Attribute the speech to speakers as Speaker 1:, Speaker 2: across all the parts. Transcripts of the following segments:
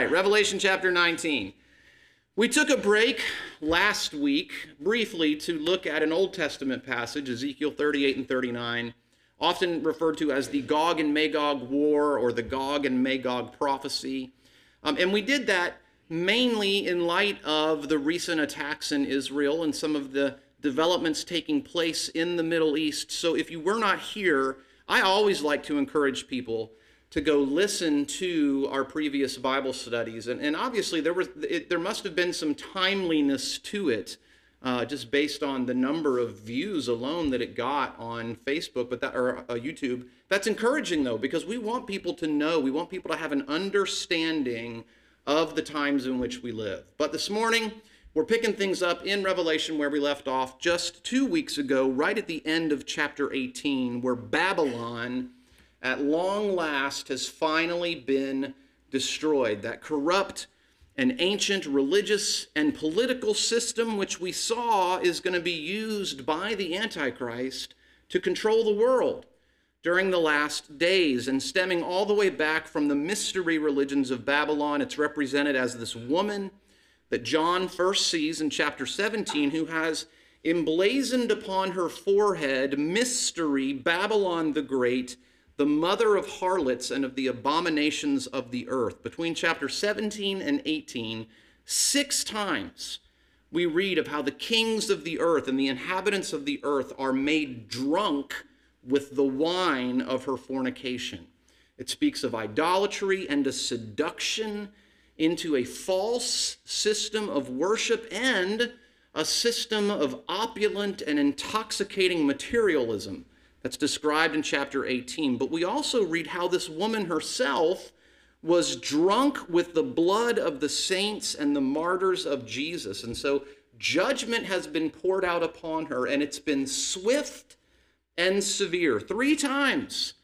Speaker 1: right, Revelation chapter 19. We took a break last week briefly to look at an Old Testament passage, Ezekiel 38 and 39, often referred to as the Gog and Magog war or the Gog and Magog prophecy. Um, and we did that mainly in light of the recent attacks in Israel and some of the developments taking place in the Middle East. So if you were not here, I always like to encourage people to go listen to our previous Bible studies. And, and obviously, there, was, it, there must have been some timeliness to it. Uh, just based on the number of views alone that it got on Facebook, but that or uh, YouTube. That's encouraging though, because we want people to know, we want people to have an understanding of the times in which we live. But this morning, we're picking things up in Revelation where we left off just two weeks ago, right at the end of chapter 18, where Babylon at long last has finally been destroyed. That corrupt and ancient religious and political system, which we saw is going to be used by the Antichrist to control the world during the last days. And stemming all the way back from the mystery religions of Babylon, it's represented as this woman that John first sees in chapter 17 who has emblazoned upon her forehead mystery, Babylon the Great the mother of harlots and of the abominations of the earth. Between chapter 17 and 18, six times we read of how the kings of the earth and the inhabitants of the earth are made drunk with the wine of her fornication. It speaks of idolatry and a seduction into a false system of worship and a system of opulent and intoxicating materialism that's described in chapter 18. But we also read how this woman herself was drunk with the blood of the saints and the martyrs of Jesus. And so judgment has been poured out upon her, and it's been swift and severe. Three times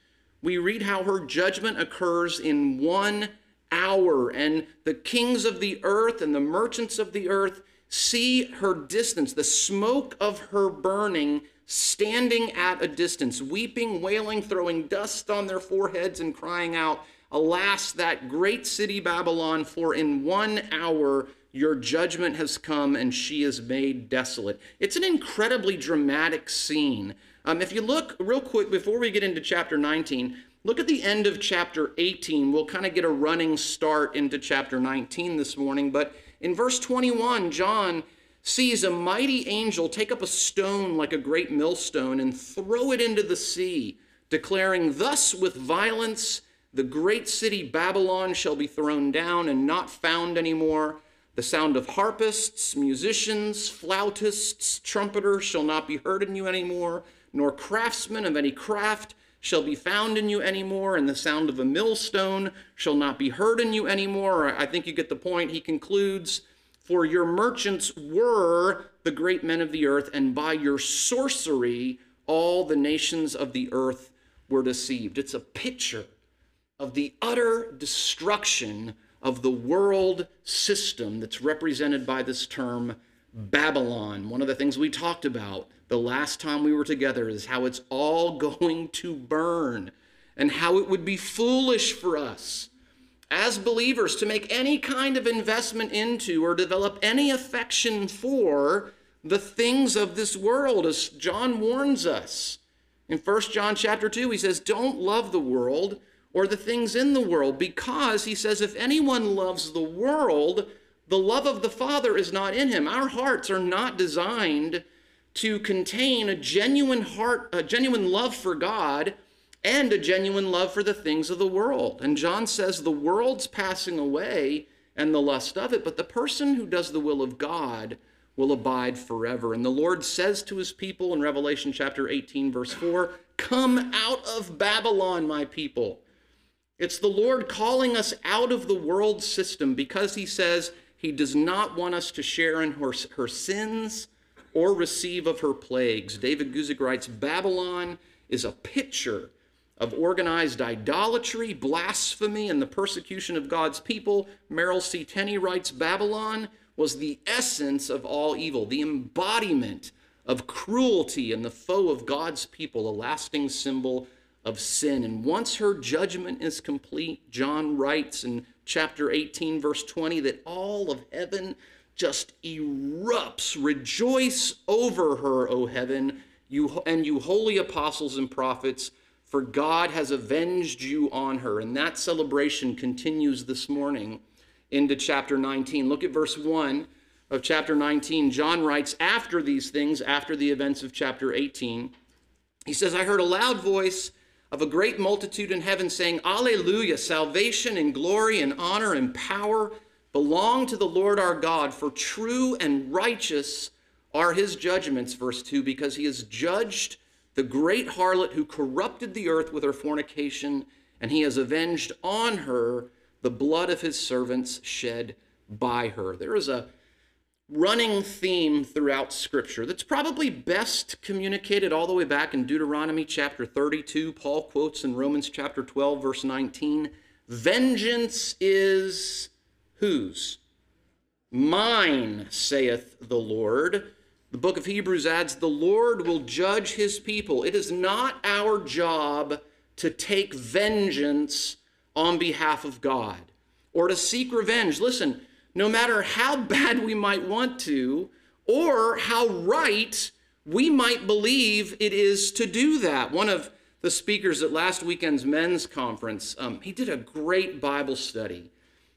Speaker 1: we read how her judgment occurs in one hour, and the kings of the earth and the merchants of the earth see her distance, the smoke of her burning standing at a distance, weeping, wailing, throwing dust on their foreheads, and crying out, Alas, that great city Babylon, for in one hour your judgment has come and she is made desolate. It's an incredibly dramatic scene. Um, if you look real quick before we get into chapter 19, look at the end of chapter 18. We'll kind of get a running start into chapter 19 this morning. But in verse 21, John sees a mighty angel take up a stone like a great millstone and throw it into the sea, declaring, Thus with violence the great city Babylon shall be thrown down and not found anymore. The sound of harpists, musicians, flautists, trumpeters shall not be heard in you anymore, nor craftsmen of any craft shall be found in you anymore, and the sound of a millstone shall not be heard in you anymore. I think you get the point. He concludes for your merchants were the great men of the earth, and by your sorcery, all the nations of the earth were deceived. It's a picture of the utter destruction of the world system that's represented by this term Babylon. One of the things we talked about the last time we were together is how it's all going to burn and how it would be foolish for us as believers to make any kind of investment into or develop any affection for the things of this world as John warns us. In 1 John chapter 2 he says don't love the world or the things in the world because he says if anyone loves the world the love of the Father is not in him. Our hearts are not designed to contain a genuine heart a genuine love for God and a genuine love for the things of the world. And John says the world's passing away and the lust of it, but the person who does the will of God will abide forever. And the Lord says to his people in Revelation chapter 18, verse 4 Come out of Babylon, my people. It's the Lord calling us out of the world system because he says he does not want us to share in her, her sins or receive of her plagues. David Guzik writes Babylon is a picture of organized idolatry, blasphemy, and the persecution of God's people. Merrill C. Tenney writes Babylon was the essence of all evil, the embodiment of cruelty and the foe of God's people, a lasting symbol of sin. And once her judgment is complete, John writes in chapter 18, verse 20, that all of heaven just erupts. Rejoice over her, O heaven, you and you holy apostles and prophets, for God has avenged you on her. And that celebration continues this morning into chapter 19. Look at verse 1 of chapter 19. John writes, after these things, after the events of chapter 18, he says, I heard a loud voice of a great multitude in heaven saying, Alleluia, salvation and glory and honor and power belong to the Lord our God, for true and righteous are his judgments, verse 2, because he has judged the great harlot who corrupted the earth with her fornication, and he has avenged on her the blood of his servants shed by her. There is a running theme throughout Scripture that's probably best communicated all the way back in Deuteronomy chapter 32. Paul quotes in Romans chapter 12, verse 19 Vengeance is whose? Mine, saith the Lord. The book of Hebrews adds, The Lord will judge his people. It is not our job to take vengeance on behalf of God or to seek revenge. Listen, no matter how bad we might want to, or how right we might believe it is to do that. One of the speakers at last weekend's men's conference, um, he did a great Bible study.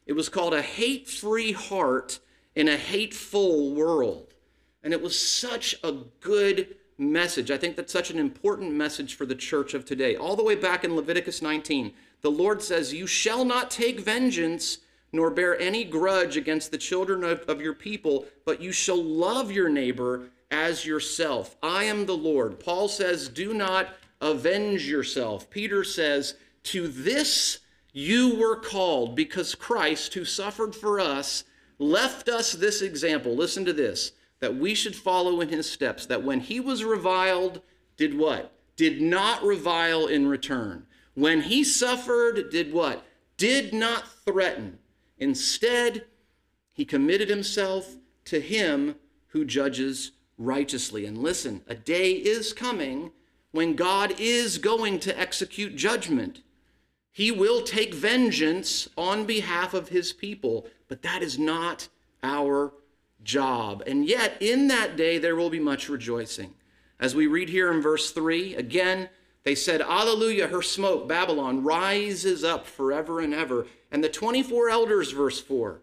Speaker 1: It was called A Hate Free Heart in a Hateful World. And it was such a good message. I think that's such an important message for the church of today. All the way back in Leviticus 19, the Lord says, You shall not take vengeance nor bear any grudge against the children of, of your people, but you shall love your neighbor as yourself. I am the Lord. Paul says, Do not avenge yourself. Peter says, To this you were called, because Christ, who suffered for us, left us this example. Listen to this that we should follow in his steps, that when he was reviled, did what? Did not revile in return. When he suffered, did what? Did not threaten Instead, he committed himself to him who judges righteously. And listen, a day is coming when God is going to execute judgment. He will take vengeance on behalf of his people, but that is not our job. And yet, in that day, there will be much rejoicing. As we read here in verse 3, again, they said, Alleluia, her smoke, Babylon, rises up forever and ever. And the 24 elders, verse 4,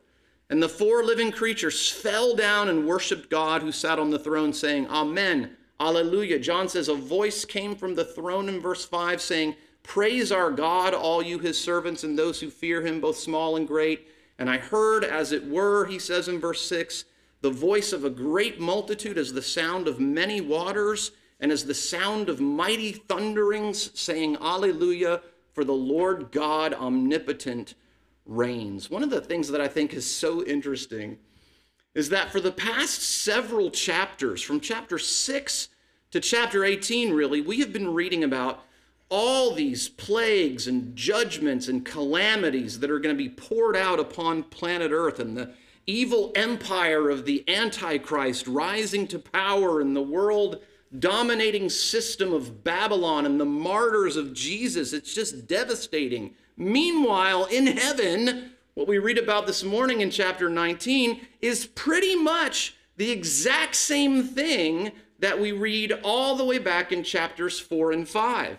Speaker 1: and the four living creatures fell down and worshiped God who sat on the throne, saying, Amen, Alleluia. John says, A voice came from the throne in verse 5 saying, Praise our God, all you his servants and those who fear him, both small and great. And I heard, as it were, he says in verse 6, the voice of a great multitude as the sound of many waters and as the sound of mighty thunderings, saying, Alleluia, for the Lord God omnipotent reigns. One of the things that I think is so interesting is that for the past several chapters, from chapter 6 to chapter 18, really, we have been reading about all these plagues and judgments and calamities that are going to be poured out upon planet Earth and the evil empire of the Antichrist rising to power in the world dominating system of Babylon and the martyrs of Jesus. It's just devastating. Meanwhile, in heaven, what we read about this morning in chapter 19 is pretty much the exact same thing that we read all the way back in chapters 4 and 5.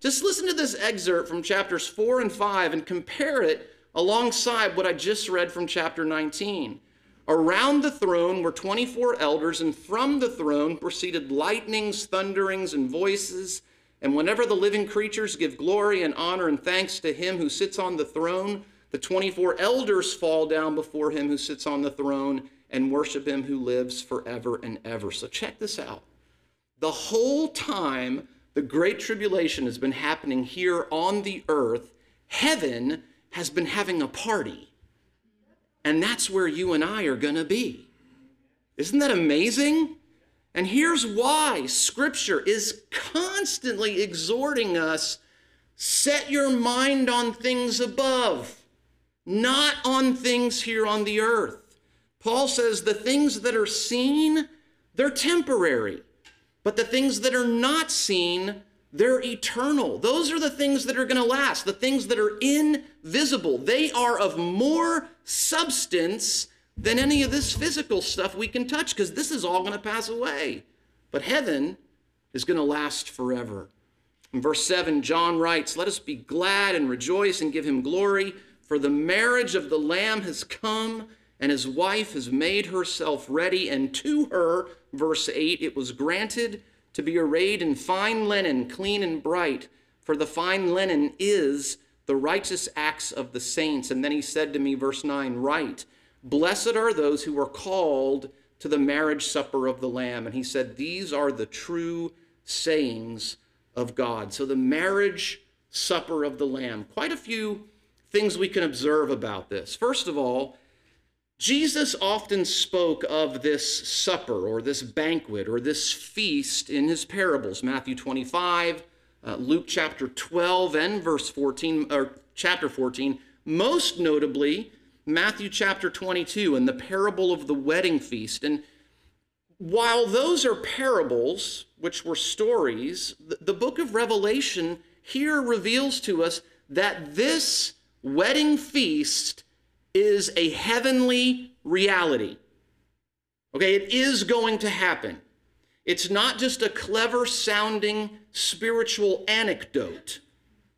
Speaker 1: Just listen to this excerpt from chapters 4 and 5 and compare it alongside what I just read from chapter 19. Around the throne were 24 elders, and from the throne proceeded lightnings, thunderings, and voices. And whenever the living creatures give glory and honor and thanks to him who sits on the throne, the 24 elders fall down before him who sits on the throne and worship him who lives forever and ever. So check this out. The whole time the Great Tribulation has been happening here on the earth, heaven has been having a party. And that's where you and I are going to be. Isn't that amazing? And here's why Scripture is constantly exhorting us set your mind on things above, not on things here on the earth. Paul says the things that are seen, they're temporary, but the things that are not seen, they're eternal. Those are the things that are going to last, the things that are invisible. They are of more substance than any of this physical stuff we can touch because this is all going to pass away. But heaven is going to last forever. In verse 7, John writes, Let us be glad and rejoice and give him glory, for the marriage of the Lamb has come, and his wife has made herself ready. And to her, verse 8, it was granted to be arrayed in fine linen, clean and bright, for the fine linen is the righteous acts of the saints. And then he said to me, verse 9, Write, blessed are those who are called to the marriage supper of the Lamb. And he said, These are the true sayings of God. So the marriage supper of the Lamb. Quite a few things we can observe about this. First of all, Jesus often spoke of this supper or this banquet or this feast in his parables, Matthew 25, uh, Luke chapter 12 and verse 14 or chapter 14, most notably Matthew chapter 22 and the parable of the wedding feast. And while those are parables, which were stories, the, the book of Revelation here reveals to us that this wedding feast is a heavenly reality. Okay, it is going to happen. It's not just a clever sounding spiritual anecdote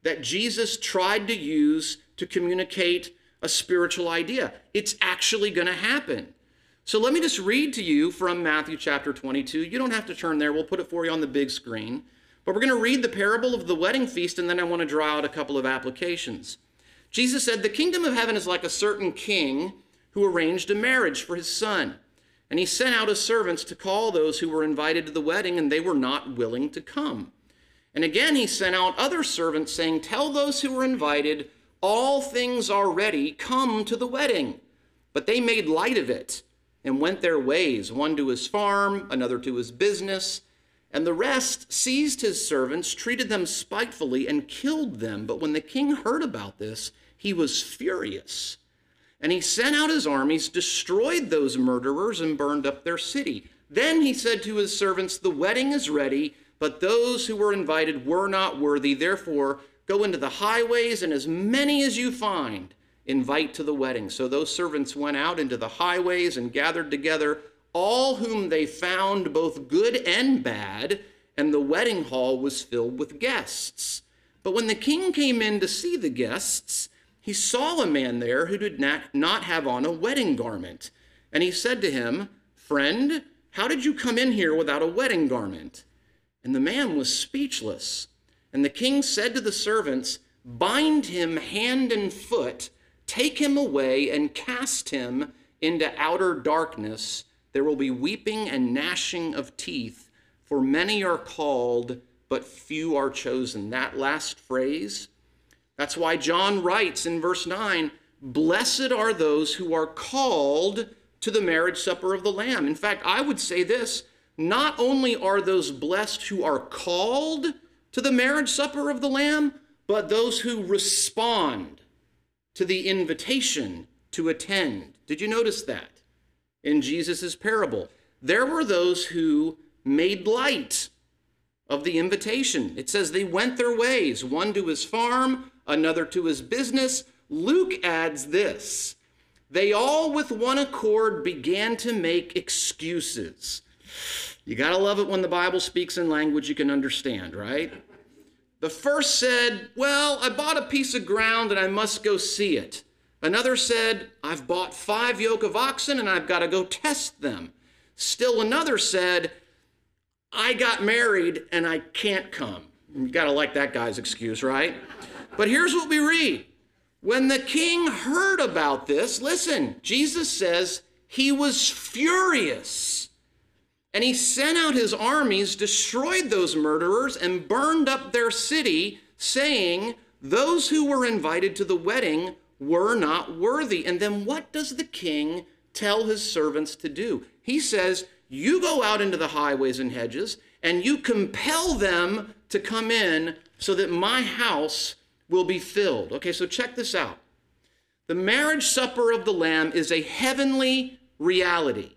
Speaker 1: that Jesus tried to use to communicate a spiritual idea. It's actually going to happen. So let me just read to you from Matthew chapter 22. You don't have to turn there, we'll put it for you on the big screen. But we're going to read the parable of the wedding feast, and then I want to draw out a couple of applications. Jesus said, The kingdom of heaven is like a certain king who arranged a marriage for his son. And he sent out his servants to call those who were invited to the wedding, and they were not willing to come. And again, he sent out other servants, saying, Tell those who were invited, all things are ready, come to the wedding. But they made light of it and went their ways, one to his farm, another to his business. And the rest seized his servants, treated them spitefully, and killed them. But when the king heard about this, he was furious. And he sent out his armies, destroyed those murderers, and burned up their city. Then he said to his servants, The wedding is ready, but those who were invited were not worthy. Therefore, go into the highways, and as many as you find, invite to the wedding. So those servants went out into the highways and gathered together all whom they found, both good and bad, and the wedding hall was filled with guests. But when the king came in to see the guests, he saw a man there who did not, not have on a wedding garment. And he said to him, Friend, how did you come in here without a wedding garment? And the man was speechless. And the king said to the servants, Bind him hand and foot, take him away, and cast him into outer darkness. There will be weeping and gnashing of teeth, for many are called, but few are chosen. That last phrase, that's why John writes in verse 9, Blessed are those who are called to the marriage supper of the Lamb. In fact, I would say this not only are those blessed who are called to the marriage supper of the Lamb, but those who respond to the invitation to attend. Did you notice that in Jesus' parable? There were those who made light of the invitation. It says they went their ways, one to his farm, another to his business. Luke adds this they all with one accord began to make excuses. You got to love it when the Bible speaks in language you can understand, right? The first said, Well, I bought a piece of ground and I must go see it. Another said, I've bought five yoke of oxen and I've got to go test them. Still another said, I got married and I can't come. You got to like that guy's excuse, right? But here's what we read. When the king heard about this, listen, Jesus says he was furious. And he sent out his armies, destroyed those murderers, and burned up their city, saying, Those who were invited to the wedding were not worthy. And then what does the king tell his servants to do? He says, You go out into the highways and hedges, and you compel them to come in so that my house will be filled. Okay, so check this out. The marriage supper of the Lamb is a heavenly reality.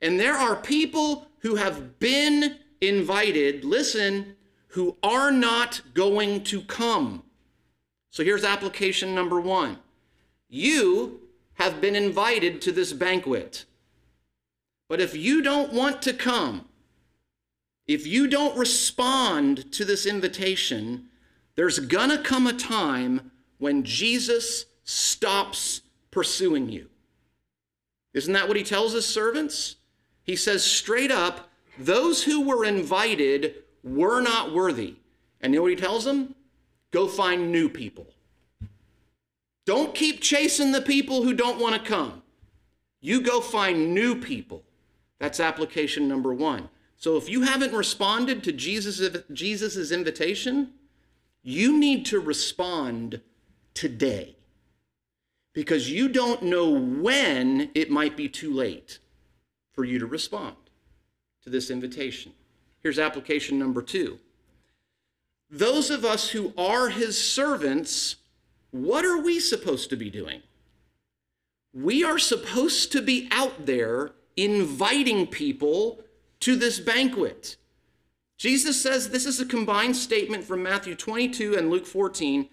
Speaker 1: And there are people who have been invited, listen, who are not going to come. So here's application number one you have been invited to this banquet. But if you don't want to come, if you don't respond to this invitation, there's gonna come a time when Jesus stops pursuing you. Isn't that what he tells his servants? He says straight up, those who were invited were not worthy. And you know what he tells them? Go find new people. Don't keep chasing the people who don't want to come. You go find new people. That's application number one. So if you haven't responded to Jesus' Jesus's invitation, you need to respond today because you don't know when it might be too late for you to respond to this invitation. Here's application number two. Those of us who are his servants, what are we supposed to be doing? We are supposed to be out there inviting people to this banquet. Jesus says this is a combined statement from Matthew 22 and Luke 14.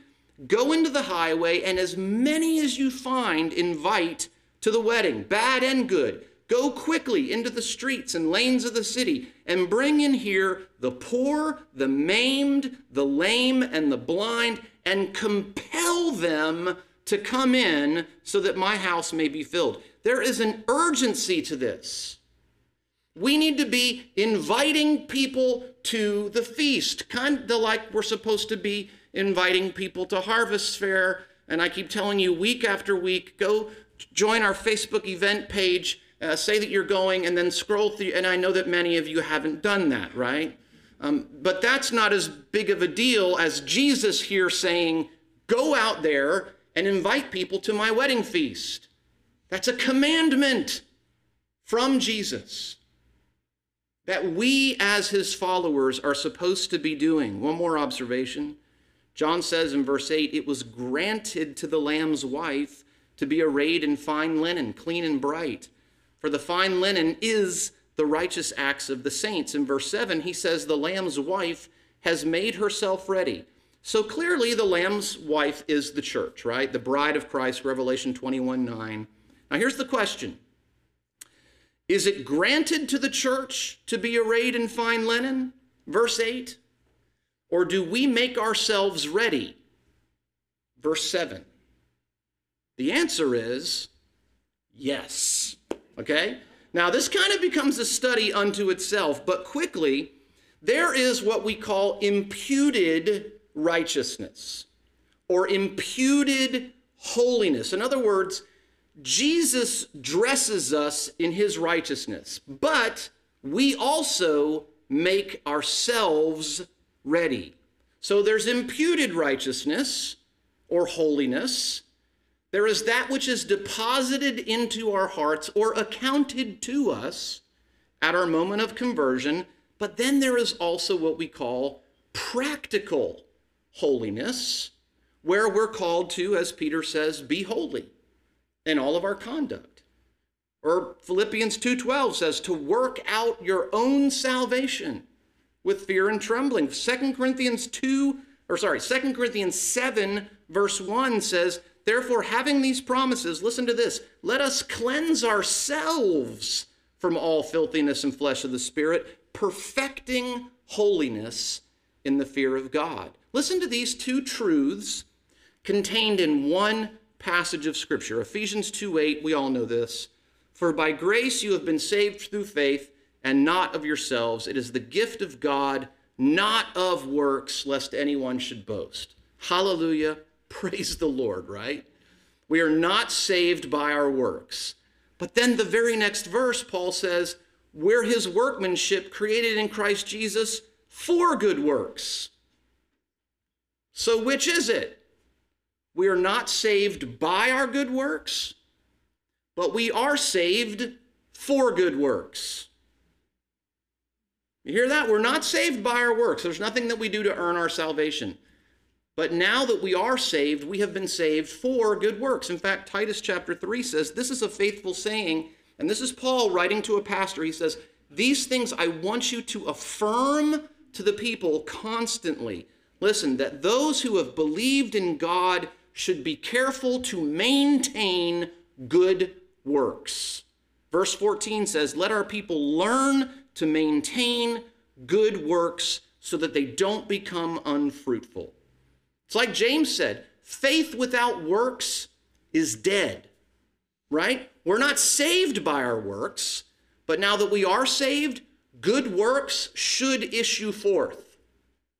Speaker 1: Go into the highway, and as many as you find, invite to the wedding, bad and good. Go quickly into the streets and lanes of the city and bring in here the poor, the maimed, the lame, and the blind, and compel them to come in so that my house may be filled. There is an urgency to this. We need to be inviting people to the feast, kind of like we're supposed to be inviting people to Harvest Fair. And I keep telling you week after week, go join our Facebook event page, uh, say that you're going, and then scroll through. And I know that many of you haven't done that, right? Um, but that's not as big of a deal as Jesus here saying, go out there and invite people to my wedding feast. That's a commandment from Jesus that we as his followers are supposed to be doing. One more observation. John says in verse 8, it was granted to the Lamb's wife to be arrayed in fine linen, clean and bright. For the fine linen is the righteous acts of the saints. In verse 7, he says, the Lamb's wife has made herself ready. So clearly, the Lamb's wife is the church, right? The bride of Christ, Revelation 21 9. Now, here's the question is it granted to the church to be arrayed in fine linen? Verse 8. Or do we make ourselves ready? Verse 7. The answer is yes. Okay? Now, this kind of becomes a study unto itself, but quickly, there is what we call imputed righteousness or imputed holiness. In other words, Jesus dresses us in his righteousness, but we also make ourselves ready. So there's imputed righteousness or holiness. There is that which is deposited into our hearts or accounted to us at our moment of conversion. But then there is also what we call practical holiness, where we're called to, as Peter says, be holy in all of our conduct. Or Philippians 2:12 says to work out your own salvation with fear and trembling. 2 Corinthians 2 or sorry, 2 Corinthians 7 verse 1 says, "Therefore having these promises, listen to this, let us cleanse ourselves from all filthiness and flesh of the spirit, perfecting holiness in the fear of God." Listen to these two truths contained in one passage of Scripture. Ephesians 2 8, we all know this. For by grace you have been saved through faith, and not of yourselves. It is the gift of God, not of works, lest anyone should boast. Hallelujah. Praise the Lord, right? We are not saved by our works. But then the very next verse, Paul says, we're his workmanship created in Christ Jesus for good works. So, which is it? We are not saved by our good works, but we are saved for good works. You hear that? We're not saved by our works. There's nothing that we do to earn our salvation. But now that we are saved, we have been saved for good works. In fact, Titus chapter 3 says this is a faithful saying, and this is Paul writing to a pastor. He says, These things I want you to affirm to the people constantly listen, that those who have believed in God should be careful to maintain good works. Verse 14 says, Let our people learn to maintain good works so that they don't become unfruitful. It's like James said faith without works is dead, right? We're not saved by our works, but now that we are saved, good works should issue forth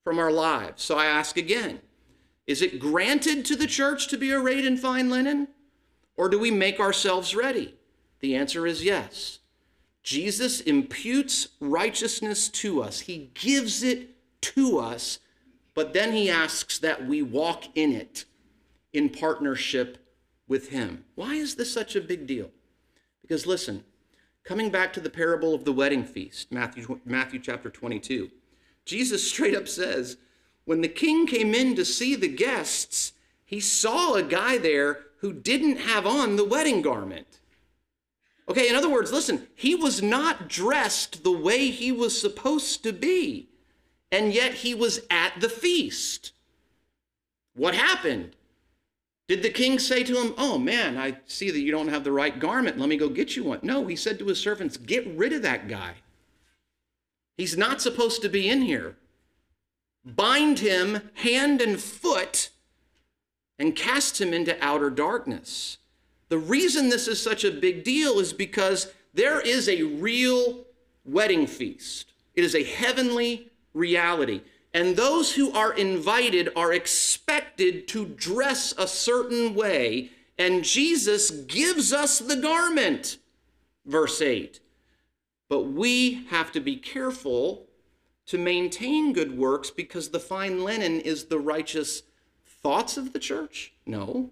Speaker 1: from our lives. So I ask again is it granted to the church to be arrayed in fine linen, or do we make ourselves ready? The answer is yes. Jesus imputes righteousness to us, He gives it to us, but then He asks that we walk in it in partnership with Him. Why is this such a big deal? Because listen, coming back to the parable of the wedding feast, Matthew, Matthew chapter 22, Jesus straight up says, when the king came in to see the guests, he saw a guy there who didn't have on the wedding garment. Okay, in other words, listen, he was not dressed the way he was supposed to be, and yet he was at the feast. What happened? Did the king say to him, Oh man, I see that you don't have the right garment. Let me go get you one? No, he said to his servants, Get rid of that guy. He's not supposed to be in here bind him hand and foot, and cast him into outer darkness. The reason this is such a big deal is because there is a real wedding feast, it is a heavenly reality. And those who are invited are expected to dress a certain way, and Jesus gives us the garment. Verse 8. But we have to be careful to maintain good works because the fine linen is the righteous thoughts of the church? No.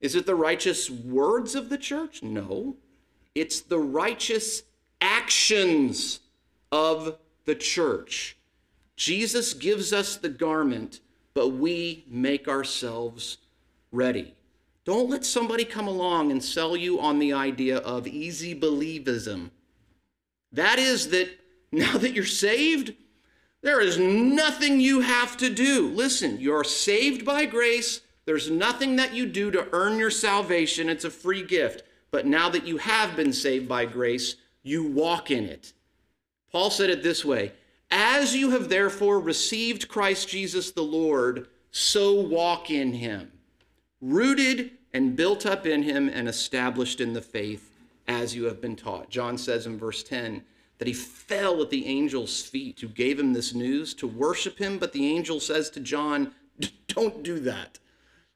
Speaker 1: Is it the righteous words of the church? No. It's the righteous actions of the church. Jesus gives us the garment, but we make ourselves ready. Don't let somebody come along and sell you on the idea of easy believism. That is that now that you're saved, there is nothing you have to do. Listen, you're saved by grace. There's nothing that you do to earn your salvation. It's a free gift. But now that you have been saved by grace, you walk in it. Paul said it this way As you have therefore received Christ Jesus the Lord, so walk in him, rooted and built up in him and established in the faith as you have been taught. John says in verse 10 that he fell at the angel's feet who gave him this news to worship him. But the angel says to John, Don't do that.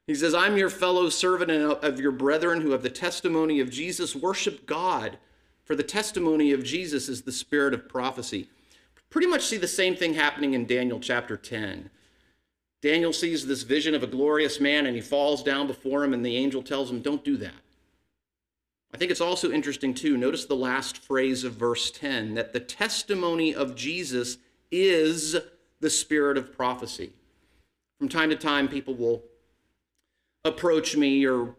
Speaker 1: He says, I'm your fellow servant of your brethren who have the testimony of Jesus. Worship God, for the testimony of Jesus is the spirit of prophecy. Pretty much see the same thing happening in Daniel chapter 10. Daniel sees this vision of a glorious man and he falls down before him, and the angel tells him, Don't do that. I think it's also interesting, too. Notice the last phrase of verse 10 that the testimony of Jesus is the spirit of prophecy. From time to time, people will approach me or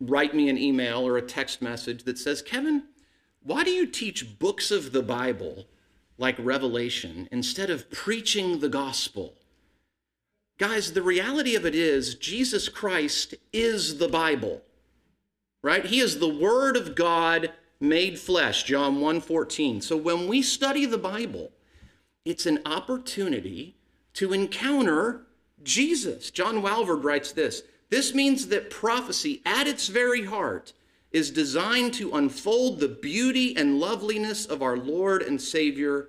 Speaker 1: write me an email or a text message that says, Kevin, why do you teach books of the Bible like Revelation instead of preaching the gospel? Guys, the reality of it is, Jesus Christ is the Bible right? He is the word of God made flesh, John 1:14. So when we study the Bible, it's an opportunity to encounter Jesus. John Walvoord writes this, this means that prophecy at its very heart is designed to unfold the beauty and loveliness of our Lord and Savior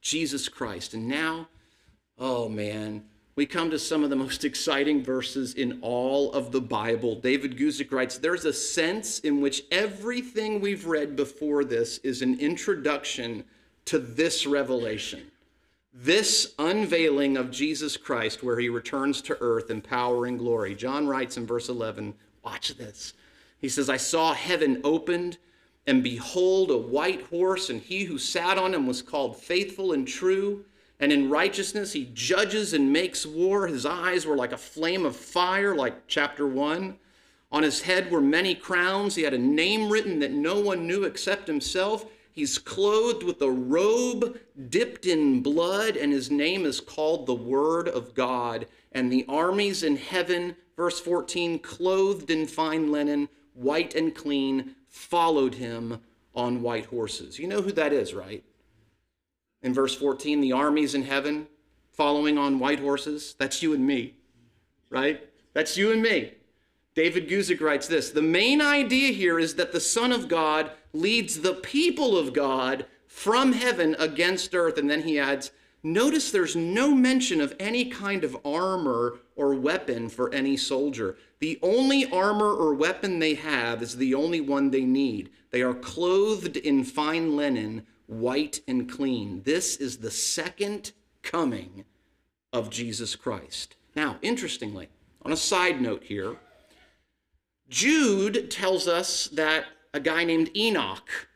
Speaker 1: Jesus Christ. And now, oh man, we come to some of the most exciting verses in all of the Bible. David Guzik writes There's a sense in which everything we've read before this is an introduction to this revelation, this unveiling of Jesus Christ, where he returns to earth in power and glory. John writes in verse 11, Watch this. He says, I saw heaven opened, and behold, a white horse, and he who sat on him was called faithful and true and in righteousness he judges and makes war. His eyes were like a flame of fire, like chapter 1. On his head were many crowns. He had a name written that no one knew except himself. He's clothed with a robe dipped in blood, and his name is called the Word of God. And the armies in heaven, verse 14, clothed in fine linen, white and clean, followed him on white horses. You know who that is, right? In verse 14, the armies in heaven following on white horses. That's you and me, right? That's you and me. David Guzik writes this The main idea here is that the Son of God leads the people of God from heaven against earth. And then he adds, Notice there's no mention of any kind of armor or weapon for any soldier. The only armor or weapon they have is the only one they need. They are clothed in fine linen, white and clean. This is the second coming of Jesus Christ. Now, interestingly, on a side note here, Jude tells us that a guy named Enoch,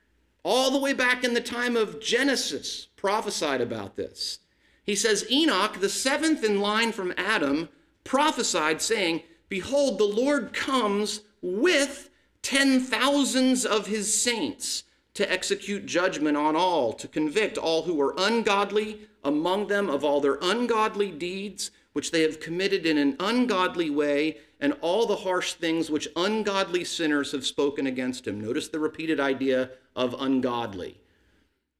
Speaker 1: all the way back in the time of Genesis, prophesied about this. He says, Enoch, the seventh in line from Adam, prophesied, saying, Behold, the Lord comes with ten thousands of his saints to execute judgment on all, to convict all who are ungodly among them of all their ungodly deeds which they have committed in an ungodly way, and all the harsh things which ungodly sinners have spoken against him. Notice the repeated idea of ungodly.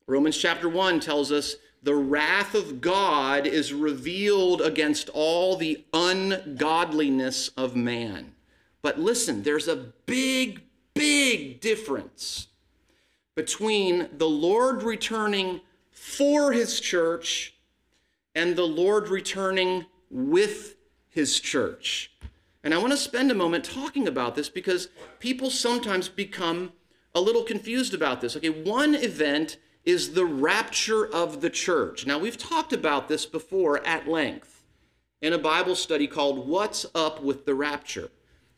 Speaker 1: Romans chapter 1 tells us the wrath of God is revealed against all the ungodliness of man. But listen, there's a big, big difference between the Lord returning for his church and the Lord returning with his church. And I want to spend a moment talking about this because people sometimes become a little confused about this. Okay, one event is the rapture of the church. Now, we've talked about this before at length in a Bible study called What's Up with the Rapture.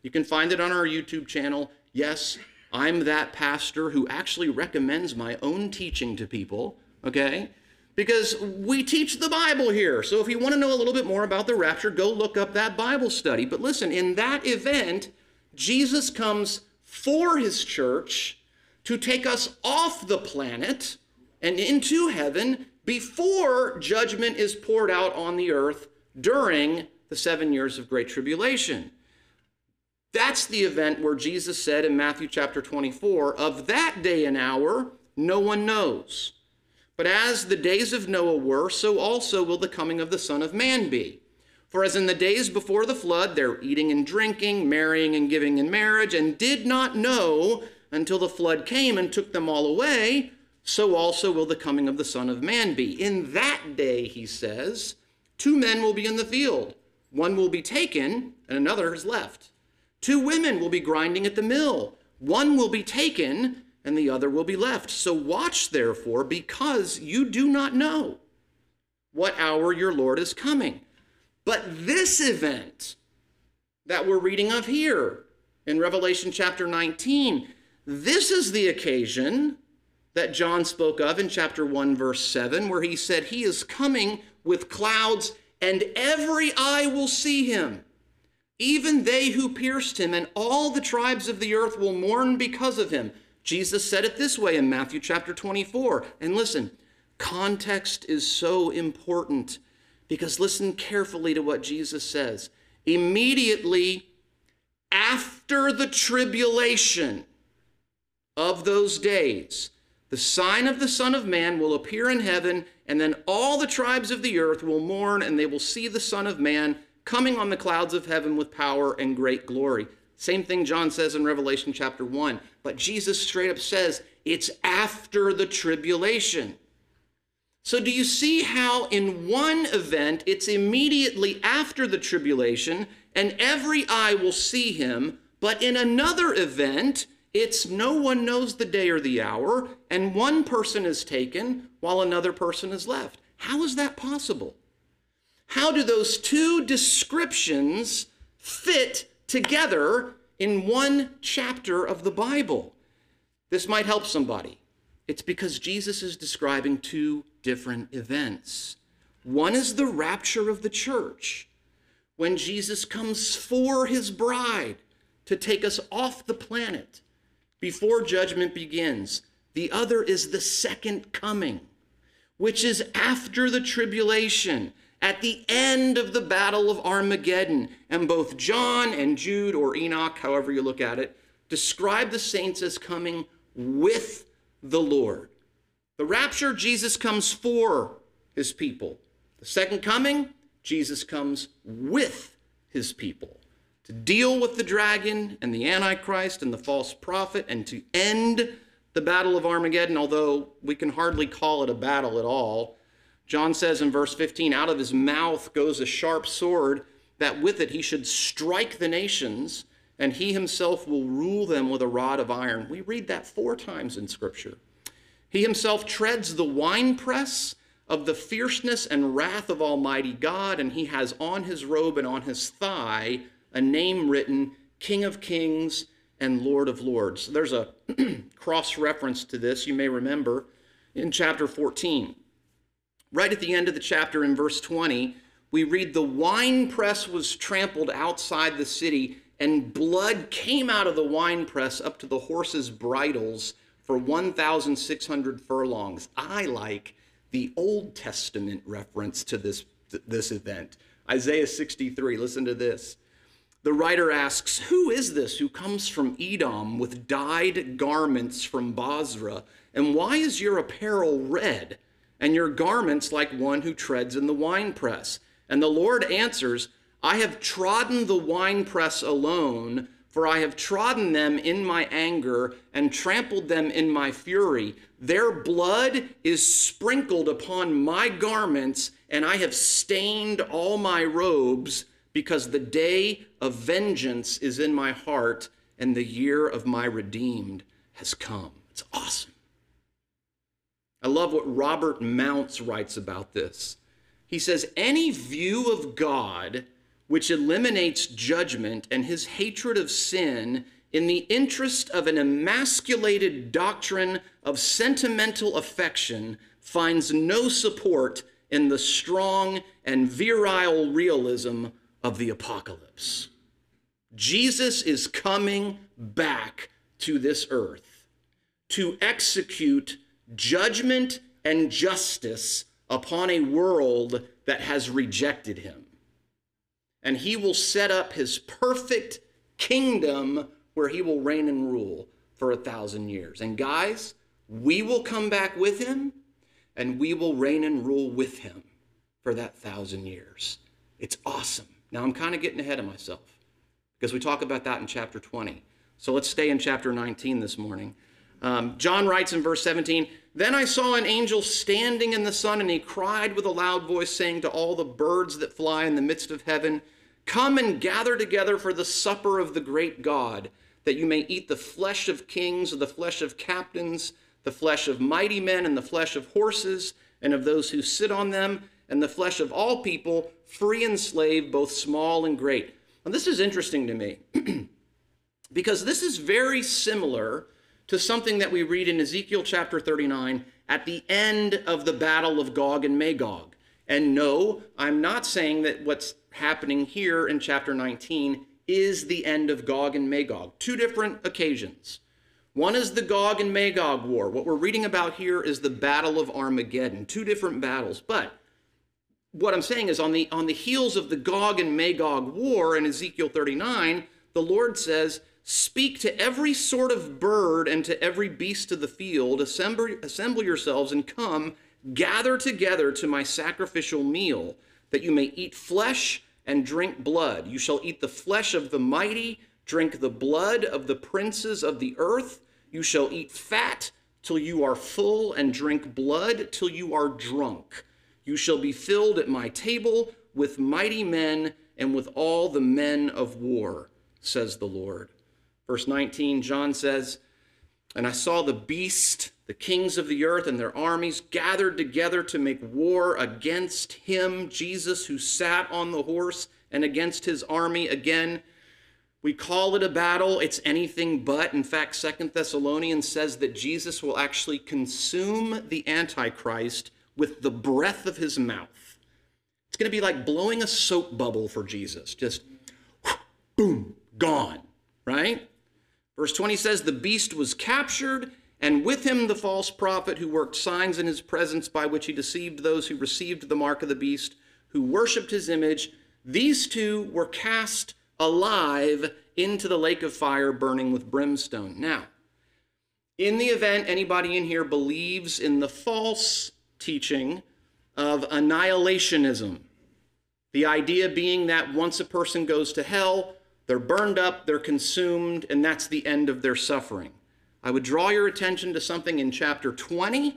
Speaker 1: You can find it on our YouTube channel. Yes, I'm that pastor who actually recommends my own teaching to people, okay? Because we teach the Bible here. So if you want to know a little bit more about the rapture, go look up that Bible study. But listen, in that event, Jesus comes for his church to take us off the planet and into heaven before judgment is poured out on the earth during the seven years of great tribulation. That's the event where Jesus said in Matthew chapter 24, Of that day and hour, no one knows. But as the days of Noah were, so also will the coming of the Son of Man be. For as in the days before the flood, they're eating and drinking, marrying and giving in marriage, and did not know until the flood came and took them all away, so also will the coming of the Son of Man be. In that day, he says, two men will be in the field. One will be taken, and another is left. Two women will be grinding at the mill. One will be taken, and the other will be left. So watch, therefore, because you do not know what hour your Lord is coming. But this event that we're reading of here in Revelation chapter 19, this is the occasion that John spoke of in chapter 1, verse 7, where he said, He is coming with clouds, and every eye will see him, even they who pierced him, and all the tribes of the earth will mourn because of him. Jesus said it this way in Matthew chapter 24. And listen, context is so important because listen carefully to what Jesus says. Immediately after the tribulation of those days, the sign of the Son of Man will appear in heaven, and then all the tribes of the earth will mourn, and they will see the Son of Man coming on the clouds of heaven with power and great glory. Same thing John says in Revelation chapter 1. But Jesus straight up says it's after the tribulation. So, do you see how in one event it's immediately after the tribulation and every eye will see him, but in another event, it's no one knows the day or the hour, and one person is taken while another person is left? How is that possible? How do those two descriptions fit together in one chapter of the Bible. This might help somebody. It's because Jesus is describing two different events. One is the rapture of the church, when Jesus comes for his bride to take us off the planet before judgment begins. The other is the second coming, which is after the tribulation, at the end of the battle of Armageddon. And both John and Jude, or Enoch, however you look at it, describe the saints as coming with the Lord. The rapture, Jesus comes for his people. The second coming, Jesus comes with his people to deal with the dragon and the Antichrist and the false prophet and to end the battle of Armageddon, although we can hardly call it a battle at all. John says in verse 15, out of his mouth goes a sharp sword, that with it he should strike the nations, and he himself will rule them with a rod of iron. We read that four times in Scripture. He himself treads the winepress of the fierceness and wrath of Almighty God, and he has on his robe and on his thigh a name written King of Kings and Lord of Lords. There's a cross reference to this, you may remember, in chapter 14. Right at the end of the chapter, in verse 20, we read, The winepress was trampled outside the city, and blood came out of the winepress up to the horses' bridles for 1,600 furlongs. I like the Old Testament reference to this, this event. Isaiah 63, listen to this. The writer asks, Who is this who comes from Edom with dyed garments from Bozrah? And why is your apparel red and your garments like one who treads in the winepress? And the Lord answers, I have trodden the winepress alone, for I have trodden them in my anger and trampled them in my fury. Their blood is sprinkled upon my garments, and I have stained all my robes because the day of vengeance is in my heart and the year of my redeemed has come. It's awesome. I love what Robert Mounce writes about this. He says, Any view of God which eliminates judgment and his hatred of sin in the interest of an emasculated doctrine of sentimental affection finds no support in the strong and virile realism of the apocalypse. Jesus is coming back to this earth to execute judgment and justice upon a world that has rejected him. And he will set up his perfect kingdom where he will reign and rule for a thousand years. And guys, we will come back with him and we will reign and rule with him for that thousand years. It's awesome. Now, I'm kind of getting ahead of myself because we talk about that in chapter 20. So let's stay in chapter 19 this morning. Um, John writes in verse 17 Then I saw an angel standing in the sun, and he cried with a loud voice, saying to all the birds that fly in the midst of heaven, Come and gather together for the supper of the great God, that you may eat the flesh of kings, the flesh of captains, the flesh of mighty men, and the flesh of horses, and of those who sit on them and the flesh of all people, free and slave, both small and great. Now, this is interesting to me because this is very similar to something that we read in Ezekiel chapter 39 at the end of the battle of Gog and Magog. And no, I'm not saying that what's happening here in chapter 19 is the end of Gog and Magog. Two different occasions. One is the Gog and Magog war. What we're reading about here is the Battle of Armageddon. Two different battles. But what I'm saying is on the on the heels of the Gog and Magog war in Ezekiel 39, the Lord says, "Speak to every sort of bird and to every beast of the field, assemble, assemble yourselves and come, gather together to my sacrificial meal, that you may eat flesh and drink blood. You shall eat the flesh of the mighty, drink the blood of the princes of the earth. You shall eat fat till you are full and drink blood till you are drunk." You shall be filled at my table with mighty men and with all the men of war, says the Lord. Verse 19, John says, And I saw the beast, the kings of the earth, and their armies gathered together to make war against him, Jesus, who sat on the horse, and against his army. Again, we call it a battle. It's anything but. In fact, Second Thessalonians says that Jesus will actually consume the Antichrist with the breath of his mouth. It's going to be like blowing a soap bubble for Jesus. Just boom, gone, right? Verse 20 says, The beast was captured, and with him the false prophet who worked signs in his presence by which he deceived those who received the mark of the beast, who worshipped his image. These two were cast alive into the lake of fire burning with brimstone. Now, in the event anybody in here believes in the false teaching of annihilationism, the idea being that once a person goes to hell, they're burned up, they're consumed, and that's the end of their suffering. I would draw your attention to something in chapter 20,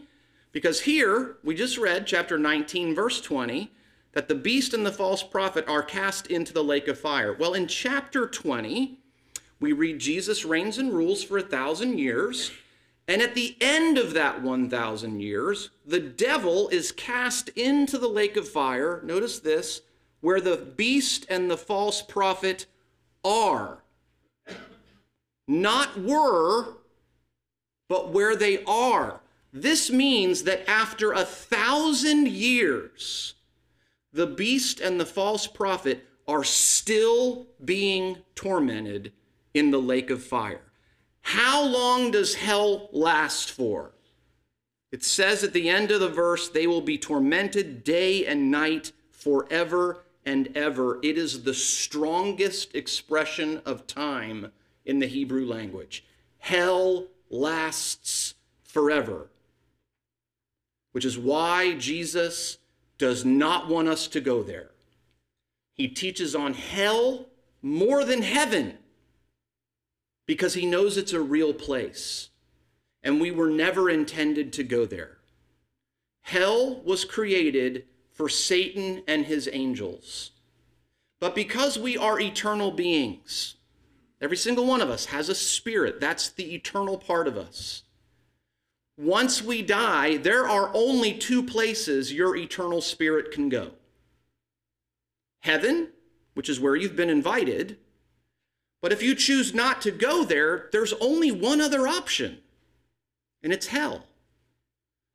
Speaker 1: because here we just read chapter 19, verse 20, that the beast and the false prophet are cast into the lake of fire. Well, in chapter 20, we read Jesus reigns and rules for a thousand years. And at the end of that 1,000 years, the devil is cast into the lake of fire. Notice this where the beast and the false prophet are. Not were, but where they are. This means that after a thousand years, the beast and the false prophet are still being tormented in the lake of fire. How long does hell last for? It says at the end of the verse, they will be tormented day and night forever and ever. It is the strongest expression of time in the Hebrew language. Hell lasts forever, which is why Jesus does not want us to go there. He teaches on hell more than heaven because he knows it's a real place and we were never intended to go there. Hell was created for Satan and his angels. But because we are eternal beings, every single one of us has a spirit. That's the eternal part of us. Once we die, there are only two places your eternal spirit can go heaven, which is where you've been invited. But if you choose not to go there, there's only one other option, and it's hell.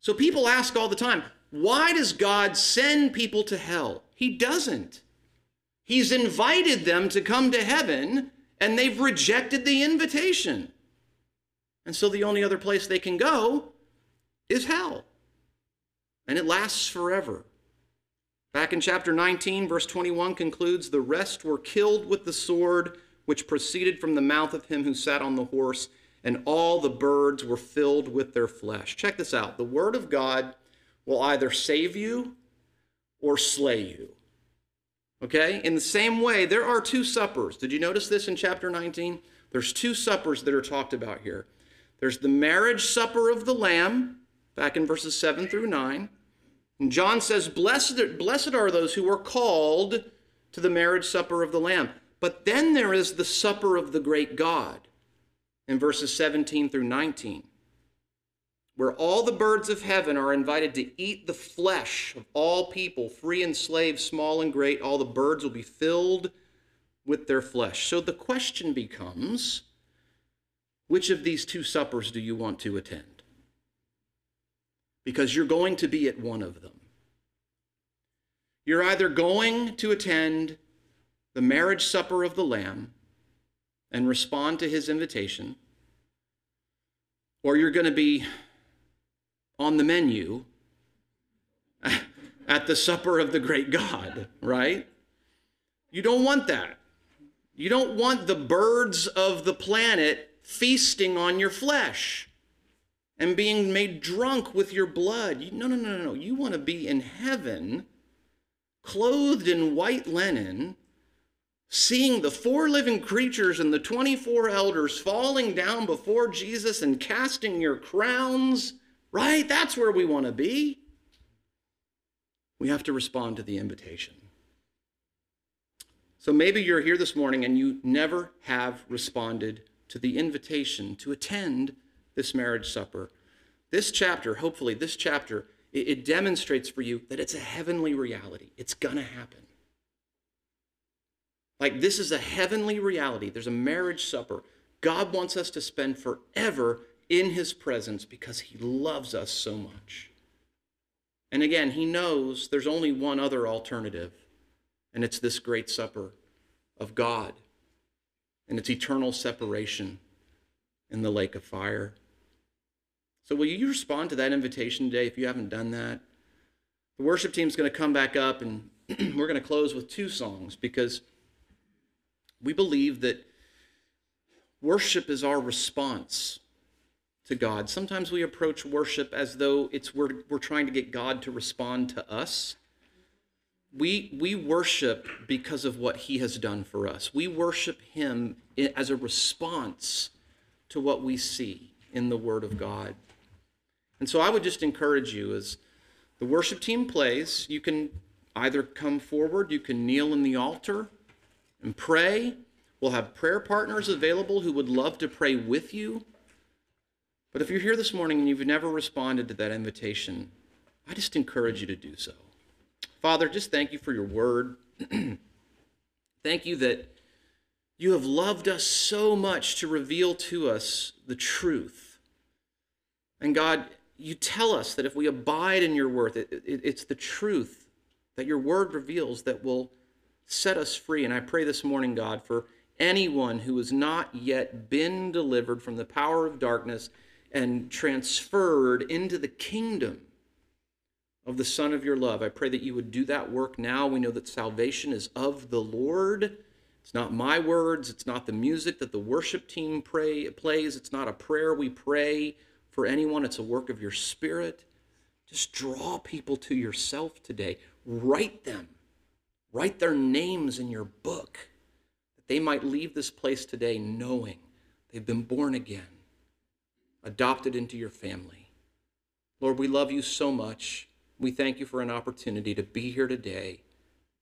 Speaker 1: So people ask all the time, why does God send people to hell? He doesn't. He's invited them to come to heaven, and they've rejected the invitation. And so the only other place they can go is hell. And it lasts forever. Back in chapter 19, verse 21 concludes The rest were killed with the sword which proceeded from the mouth of him who sat on the horse, and all the birds were filled with their flesh. Check this out the word of God will either save you or slay you. Okay? In the same way, there are two suppers. Did you notice this in chapter 19? There's two suppers that are talked about here. There's the marriage supper of the Lamb, back in verses 7 through 9. And John says, Blessed, blessed are those who are called to the marriage supper of the Lamb. But then there is the supper of the great God in verses 17 through 19 where all the birds of heaven are invited to eat the flesh of all people, free and slave, small and great. All the birds will be filled with their flesh. So the question becomes which of these two suppers do you want to attend? Because you're going to be at one of them. You're either going to attend the marriage supper of the Lamb and respond to his invitation, or you're going to be on the menu at the supper of the great God, right? You don't want that. You don't want the birds of the planet feasting on your flesh and being made drunk with your blood. No, no, no, no. You want to be in heaven, clothed in white linen, seeing the four living creatures and the 24 elders falling down before Jesus and casting your crowns right? That's where we want to be. We have to respond to the invitation. So maybe you're here this morning and you never have responded to the invitation to attend this marriage supper. This chapter, hopefully, this chapter, it, demonstrates for you that it's a heavenly reality. It's going to happen. Like, this is a heavenly reality. There's a marriage supper. God wants us to spend forever in his presence because he loves us so much. And again, he knows there's only one other alternative, and it's this great supper of God and its eternal separation in the lake of fire. So, will you respond to that invitation today if you haven't done that? The worship team's going to come back up and we're going to close with two songs because we believe that worship is our response to God. Sometimes we approach worship as though it's we're, we're trying to get God to respond to us. We, we worship because of what he has done for us. We worship him as a response to what we see in the Word of God. And so I would just encourage you as the worship team plays, you can either come forward, you can kneel in the altar and pray. We'll have prayer partners available who would love to pray with you. But if you're here this morning and you've never responded to that invitation, I just encourage you to do so. Father, just thank you for your word. thank you that you have loved us so much to reveal to us the truth. And God, you tell us that if we abide in your word, it, it, it's the truth that your word reveals that will set us free. And I pray this morning, God, for anyone who has not yet been delivered from the power of darkness and transferred into the kingdom of the Son of your love. I pray that you would do that work now. We know that salvation is of the Lord. It's not my words, it's not the music that the worship team pray, plays, it's not a prayer we pray for anyone, it's a work of your spirit. Just draw people to yourself today. Write them. Write their names in your book that they might leave this place today knowing they've been born again adopted into your family. Lord, we love you so much. We thank you for an opportunity to be here today,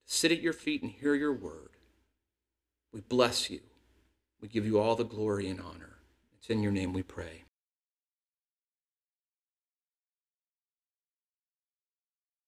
Speaker 1: to sit at your feet and hear your word. We bless you. We give you all the glory and honor. It's in your name we pray.